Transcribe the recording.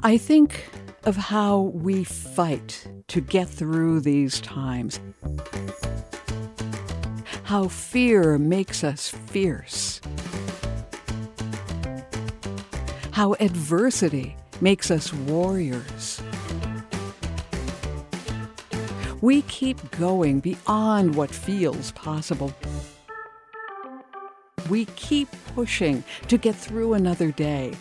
I think of how we fight to get through these times. How fear makes us fierce. How adversity makes us warriors. We keep going beyond what feels possible. We keep pushing to get through another day